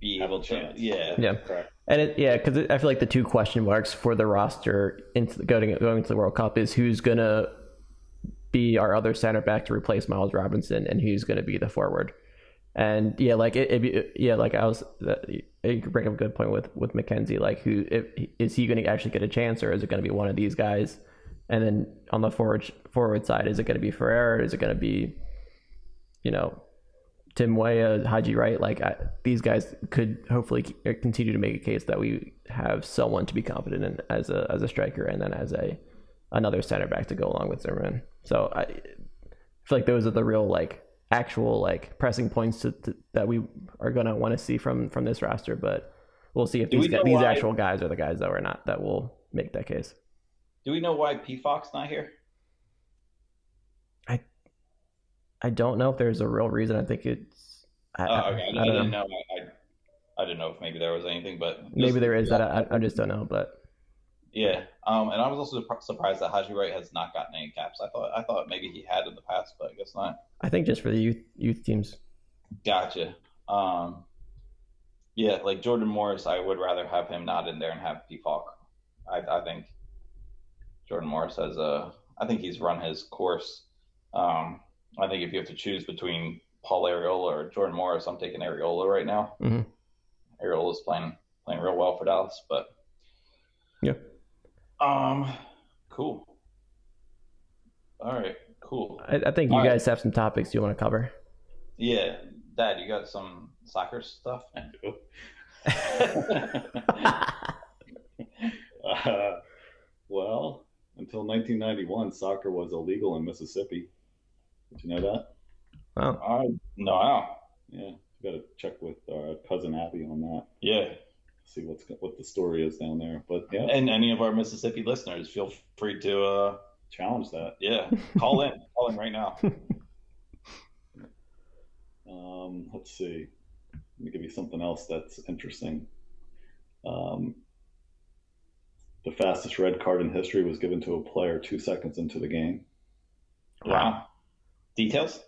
be Have a able to. chance. Yeah, Yeah. Correct. And it, yeah, because I feel like the two question marks for the roster into the, going going to the World Cup is who's gonna be our other center back to replace Miles Robinson, and who's gonna be the forward. And yeah, like it, it yeah, like I was, uh, you could bring up a good point with with McKenzie. Like, who if, is he going to actually get a chance, or is it going to be one of these guys? And then on the forward forward side, is it going to be Ferrer? Is it going to be, you know, Tim Weah, Haji Wright? Like I, these guys could hopefully uh, continue to make a case that we have someone to be confident in as a as a striker, and then as a another center back to go along with Zimmerman. So I, I feel like those are the real like actual like pressing points to, to, that we are going to want to see from from this roster. But we'll see if Do these we know guys, these why- actual guys are the guys that we're not that will make that case. Do we know why Pefok not here? I don't know if there's a real reason. I think it's. I, Oh, okay. I, I I don't didn't know. know. I, I, didn't know if maybe there was anything, but Maybe just- there is that I, I just don't know. But Yeah, um, and I was also surprised that Haji Wright has not gotten any caps. I thought I thought maybe he had in the past, but I guess not. I think just for the youth youth teams. Gotcha. Um, yeah, like Jordan Morris, I would rather have him not in there and have Pefok. I, I think Jordan Morris has a. I think he's run his course. Um, I think if you have to choose between Paul Arriola or Jordan Morris, I'm taking Arriola right now. Mhm. Arriola's playing playing real well for Dallas, but Yeah. um, cool. All right, cool. I, I think you All right. guys have some topics you want to cover. Yeah, Dad, you got some soccer stuff? Uh, well, until 1991, soccer was illegal in Mississippi. Did you know that? Wow. I no, Yeah, got to check with our cousin Abby on that. yeah. See what's what the story is down there. But yeah, And any of our Mississippi listeners, feel free to uh, challenge that. yeah, call in, call in right now. Um, let's see. Let me give you something else that's interesting. Um, the fastest red card in history was given to a player two seconds into the game. Wow. Details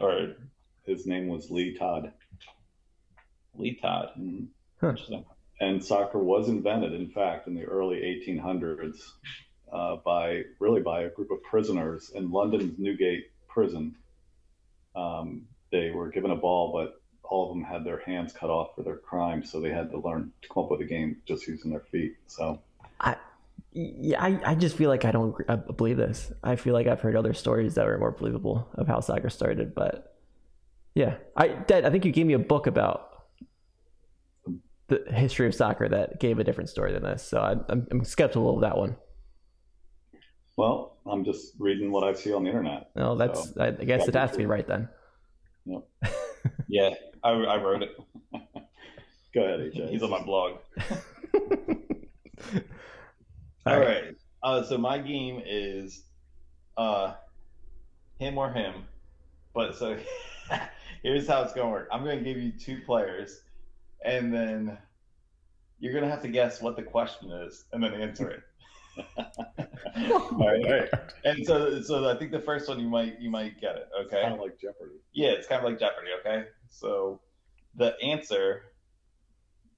or His name was Lee Todd. Lee Todd? Mhm. Huh. Interesting. And soccer was invented, in fact, in the early 1800s uh, by really by a group of prisoners in London's Newgate prison. Um, they were given a ball, but all of them had their hands cut off for their crimes, so they had to learn to come up with a game just using their feet. So Yeah, I, I just feel like I don't believe this. I feel like I've heard other stories that were more believable of how soccer started, but yeah, I Dad, I think you gave me a book about the history of soccer that gave a different story than this, so I, I'm, I'm skeptical of that one. Well, I'm just reading what I see on the internet. No, that's So, I, I guess it has to be right then. Yeah, I, I wrote it. Go ahead, AJ. He's on my blog. All All right. right. Uh, so my game is uh, him or him. But so here's how it's going to work. I'm going to give you two players, and then you're going to have to guess what the question is, and then answer it. all right, all right. And so, so I think the first one you might you might get it. Okay. Kind of like Jeopardy. Yeah, it's kind of like Jeopardy, okay? So the answer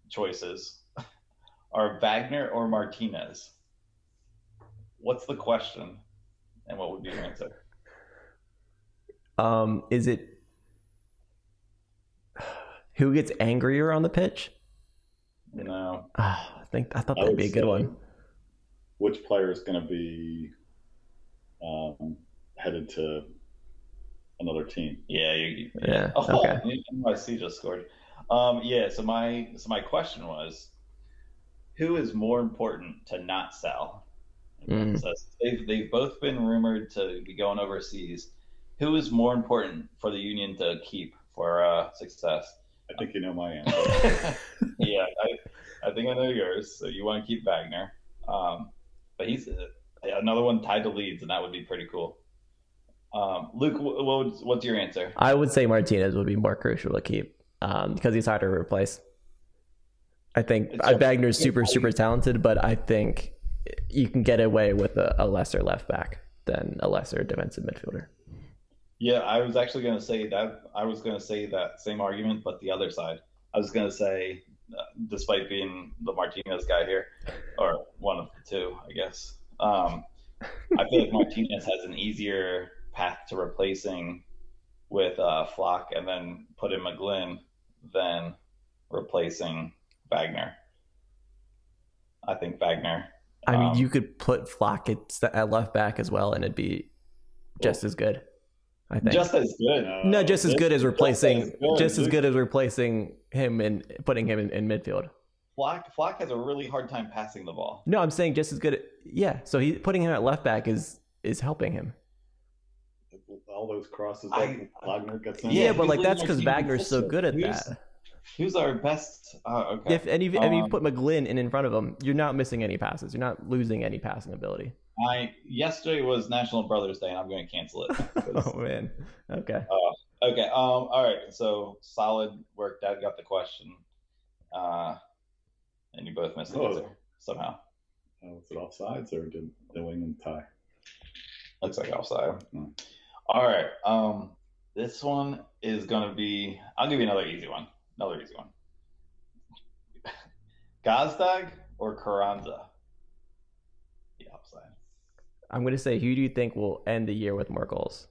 choices are Wagner or Martinez. What's the question? And what would be your answer? Um, is it who gets angrier on the pitch? No. Ah, I think I thought that'd would be a good one. Which player is going to be um, headed to another team? Yeah, you, you- Yeah. Oh, Okay. NYC just scored. Um, yeah, so my so my question was who is more important to not sell? Mm. So they've, they've both been rumored to be going overseas. Who is more important for the union to keep for uh, success? I think you know my answer. yeah, I, I think I know yours. So you want to keep Wagner, um, but he's uh, another one tied to Leeds, and that would be pretty cool. Um, Luke, what, what would, what's your answer? I would say Martinez would be more crucial to keep um, because he's harder to replace. I think It's uh, Wagner's super super talented, but I think you can get away with a, a lesser left back than a lesser defensive midfielder. Yeah, I was actually going to say that. I was going to say that same argument, but the other side. I was going to say, uh, despite being the Martinez guy here, or one of the two, I guess, um, I feel like Martinez has an easier path to replacing with uh, Flach and then put in McGlynn than replacing Wagner. I think Wagner. I mean, um, you could put Flach at, at left back as well, and it'd be just as good. I think. just as good. Uh, no, just as good as just replacing, as good, just as good as replacing him and putting him in, in midfield. Flach, Flach has a really hard time passing the ball. No, I'm saying just as good. Yeah, so he putting him at left back is is helping him. all those crosses I- Wagner gets in. Yeah, Yeah, but like that's because our Wagner's so good at Who's- that. Who's our best? Uh, okay. If and if, and if you Um, put McGlynn in in front of him, you're not missing any passes. You're not losing any passing ability. I yesterday was National Brothers Day, and I'm going to cancel it. Oh man. Okay. okay. Um. All right. So solid work. Dad got the question. Uh, and you both missed the Oh. answer somehow. Uh, was it offsides or did New England tie? Looks like offside. Hmm. All right. Um, this one is gonna be. I'll give you another easy one. Another easy one. Gazdag or Carranza? The offside. I'm gonna say who do you think will end the year with more goals?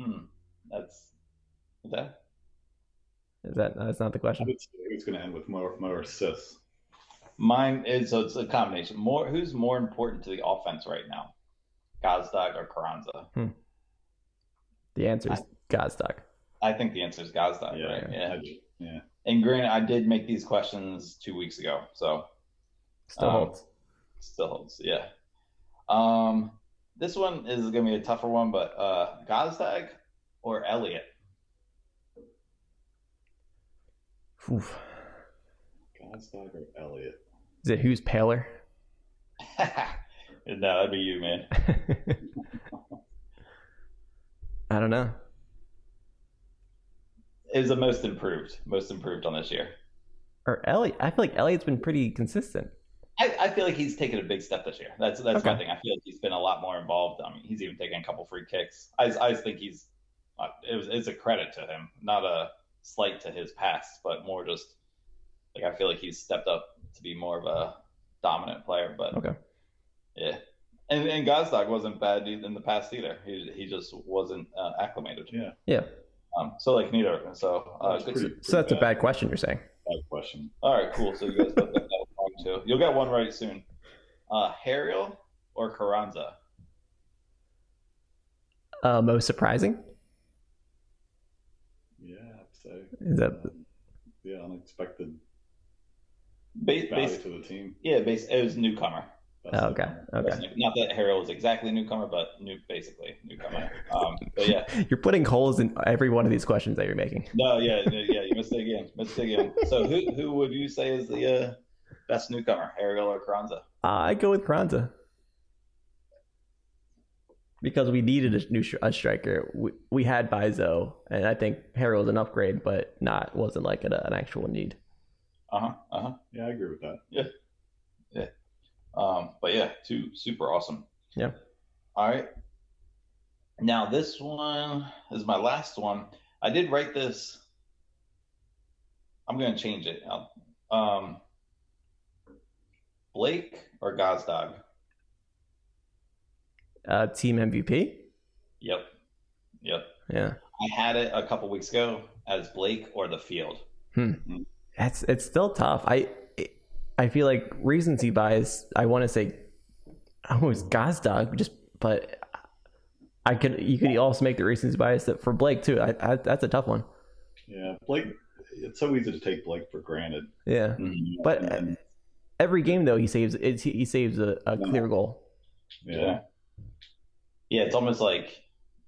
Hmm. That's that. Is that that's not the question? would say who's going to end with more more assists. Mine is so it's a combination. More who's more important to the offense right now? Gazdag or Carranza? The answer is Gazdag. I think the answer is Gazdag, Yeah, right? Yeah. I- yeah. And granted, I did make these questions two weeks ago, so Still Um, holds. still holds. Yeah. Um, this one is gonna be a tougher one, but uh, Gazdag or Elliott? Oof. Gazdag or Elliott? Is it who's paler? no, that'd be you, man. I don't know. Is the most improved, most improved on this year. Or Elliott. I feel like Elliott's been pretty consistent. I, I feel like he's taken a big step this year. That's that's my thing. I feel like he's been a lot more involved. I mean, he's even taken a couple free kicks. I, I just think he's uh, it was it's a credit to him, not a slight to his past, but more just like I feel like he's stepped up to be more of a dominant player. But Okay. yeah, and and Gazdag wasn't bad in the past either. He he just wasn't uh, acclimated. Yeah, Yeah. Um, so like neither. So uh, that's good. pretty, So that's a bad question you're saying. bad question. All right, cool. So you guys both got that wrong too. You'll get one right soon. Uh, Harriel or Carranza? Uh, most surprising Yeah, I'd say. is that Um, yeah, unexpected Ba- value base, to the team. yeah, base, it was newcomer. That's Oh, okay. Okay. Not that Harriel was exactly a newcomer, but new, basically newcomer. Um, but yeah, You're putting holes in every one of these questions that you're making. no, yeah, yeah, you missed it again. Missed it again. So who who would you say is the uh, best newcomer, Harriel or Carranza? Uh, I go with Carranza because we needed a new sh- a striker. We, we had Mbaizo, and I think Harriel was an upgrade, but not wasn't like an, an actual need. Uh huh. Uh huh. Yeah, I agree with that. Um, but yeah, two super awesome. Yeah. All right. Now this one is my last one. I did write this. I'm gonna change it. Um, Blake or Gazdag? Uh, team MVP. Yep. Yep. Yeah, I had it a couple weeks ago as Blake or the field. Hmm. it's it's still tough. I I feel like recency bias. I want to say, almost it's Gazdag, just but I could you could also make the recency bias that for Blake too. I, I that's a tough one. Yeah, Blake. It's so easy to take Blake for granted. Yeah, mm-hmm. but And- and- every game though he saves it's, he saves a, a clear goal. yeah, Yeah, it's almost like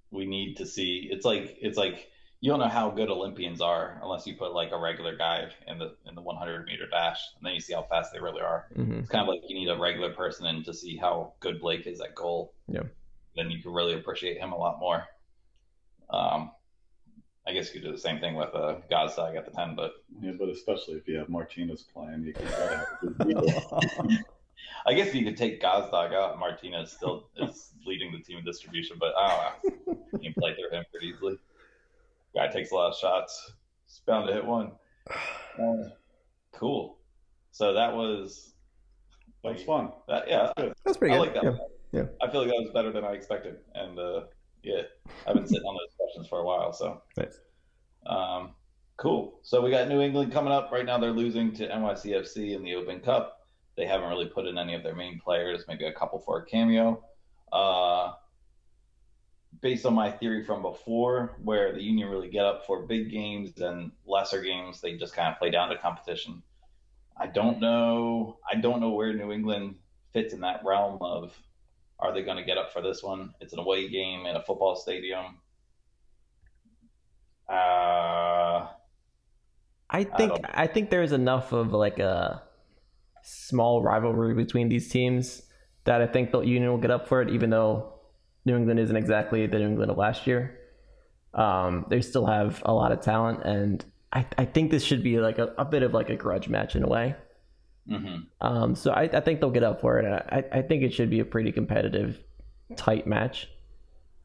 we need to see. It's like it's like you don't know how good Olympians are unless you put like a regular guy in the in the 100 meter dash, and then you see how fast they really are. hmm It's kind of like you need a regular person in to see how good Blake is at goal. Yeah. Then you can really appreciate him a lot more. Um, I guess you could do the same thing with uh, Gazdag at the 10, but yeah, but especially if you have Martinez playing, you can gotta have a good leader. I guess you could take Gazdag out. Martinez still is leading the team in distribution, but I don't know. You can play through him pretty easily. Guy takes a lot of shots. He's bound to hit one. Uh, cool. So that was That's fun. that. Yeah, That's pretty I good. like that. Yeah. one. Yeah. I feel like that was better than I expected, and uh, yeah, I've been sitting on those questions for a while. So Nice. um, cool. So we got New England coming up right now. They're losing to NYCFC in the Open Cup. They haven't really put in any of their main players, maybe a couple for a cameo. Uh, based on my theory from before, where the Union really get up for big games and lesser games, they just kind of play down to competition. I don't know. I don't know where New England fits in that realm of are they going to get up for this one? It's an away game in a football stadium. Uh, I think don't- I, think there's enough of like a small rivalry between these teams that I think the Union will get up for it, even though New England isn't exactly the New England of last year. Um, they still have a lot of talent, and I, I think this should be like a, a bit of like a grudge match in a way. hmm Um, so I, I think they'll get up for it. I, I think it should be a pretty competitive, tight match.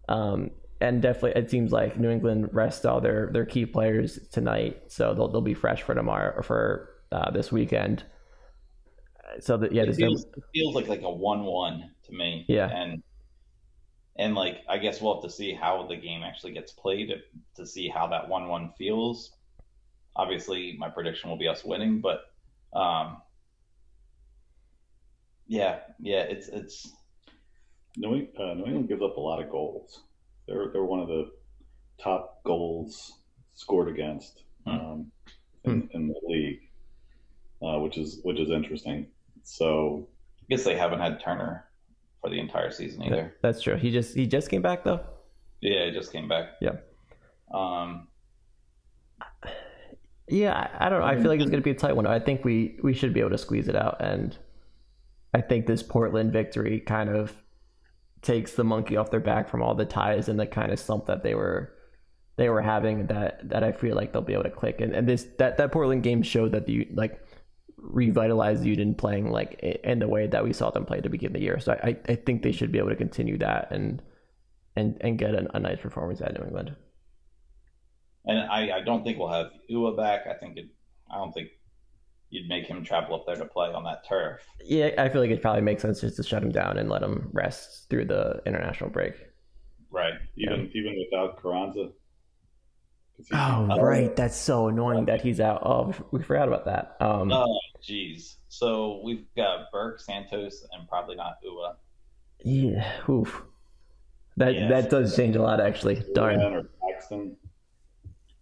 Um, and definitely, it seems like New England rest all their, their key players tonight, so they'll they'll be fresh for tomorrow or for uh, this weekend. So that yeah, it this feels, it feels like like a one-one to me. Yeah. and and like I guess we'll have to see how the game actually gets played to, see how that one-one feels. Obviously, my prediction will be us winning, but um, yeah, yeah, it's it's New, uh, New England gives up a lot of goals. They're they're one of the top goals scored against Hmm. um, in, in the league, uh, which is which is interesting. So I guess they haven't had Turner for the entire season either. that's true. He just he just came back though. Yeah, he just came back. Yeah. Um, Yeah, I, I don't know. I feel like it's going to be a tight one. I think we we should be able to squeeze it out, and I think this Portland victory kind of takes the monkey off their back from all the ties and the kind of slump that they were they were having. That that I feel like they'll be able to click, and, and this that that Portland game showed that the like revitalized Union playing like in the way that we saw them play to begin the year. So I I think they should be able to continue that and and and get a, a nice performance at New England. and I, I don't think we'll have Uhre back. I think it. I don't think you'd make him travel up there to play on that turf. Yeah, I feel like it probably makes sense just to shut him down and let him rest through the international break. Right. even even without Carranza, 'cause he- Oh, right. That's so annoying that he's out. Oh, we forgot about that. Um, Oh, jeez. So we've got Burke, Santos, and probably not Uhre. yeah. Oof. That Yeah. that does change a lot, actually. Darn. Ryan or Paxten.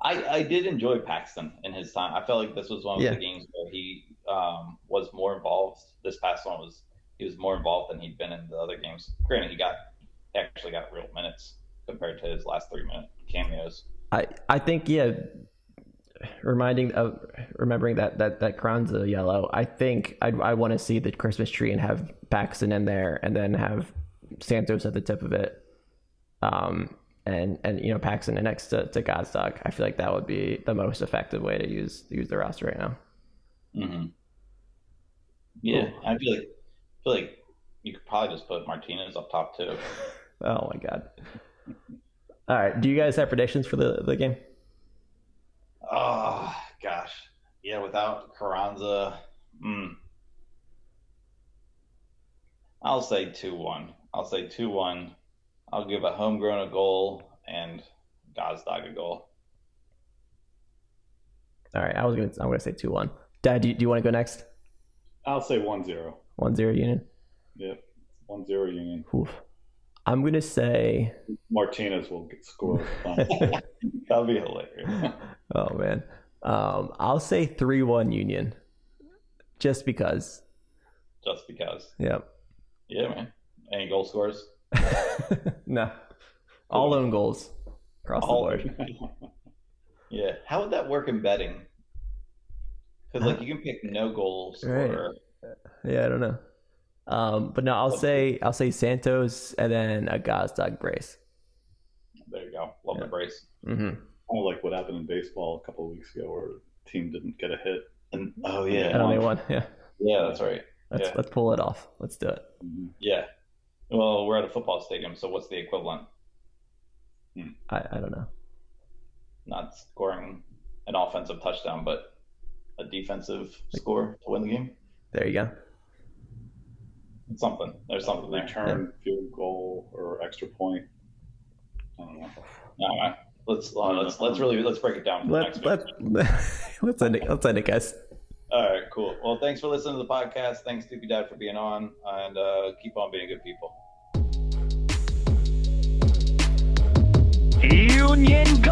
I, I did enjoy Paxten in his time. I felt like this was one of Yeah. the games where he um, was more involved. This past one was he was more involved than he'd been in the other games. Granted, he got he actually got real minutes compared to his last three minute cameos. I I think yeah. Reminding of remembering that that that Carranza yellow. I think I I want to see the Christmas tree and have Paxten in there, and then have Santos at the tip of it. Um, and and you know Paxten next to to Gazdag. I feel like that would be the most effective way to use use the roster right now. Mm-hmm. Yeah, I feel like I feel like you could probably just put Martinez up top too. Oh my god. All right. Do you guys have predictions for the the game? Oh gosh, yeah. Without Carranza, mm. I'll say two one. I'll say two one. I'll give a homegrown a goal and Gazdag a goal. All right. I was gonna I'm gonna say two one. Dad, do you, do you want to go next? I'll say 1-0. One zero Union. Yep, 1-0 Union. Oof. I'm gonna say. Martinez will get score. That'll be hilarious. Oh man. Um, I'll say three one Union. Just because. Just because. Yep. Yeah, man. Any goal scores? no. All own goals across All- the board. Yeah. How would that work in betting? Because like you can pick no goal scorer. Yeah, I don't know. Um, but no, I'll say I'll say Santos and then a Gazdag brace. There you go. Love Yeah. the brace. Mm-hmm. Kind like what happened in baseball a couple of weeks ago, where the team didn't get a hit. And oh And yeah, they won. Yeah. yeah, that's right. Let's Yeah. let's pull it off. Let's do it. Mhm. Yeah. Well, we're at a football stadium, so what's the equivalent? I, I don't know. Not scoring an offensive touchdown, but a defensive score to win the game. There you go. It's something. There's something there. Return field goal or extra point. I don't know. All right. Let's uh, let's let's really let's break it down for the Let next let week. let's end it. Let's end it, guys. All right, cool. Well, thanks for listening to the podcast. Thanks, Doopy Dad, for being on, and uh, keep on being good people. Union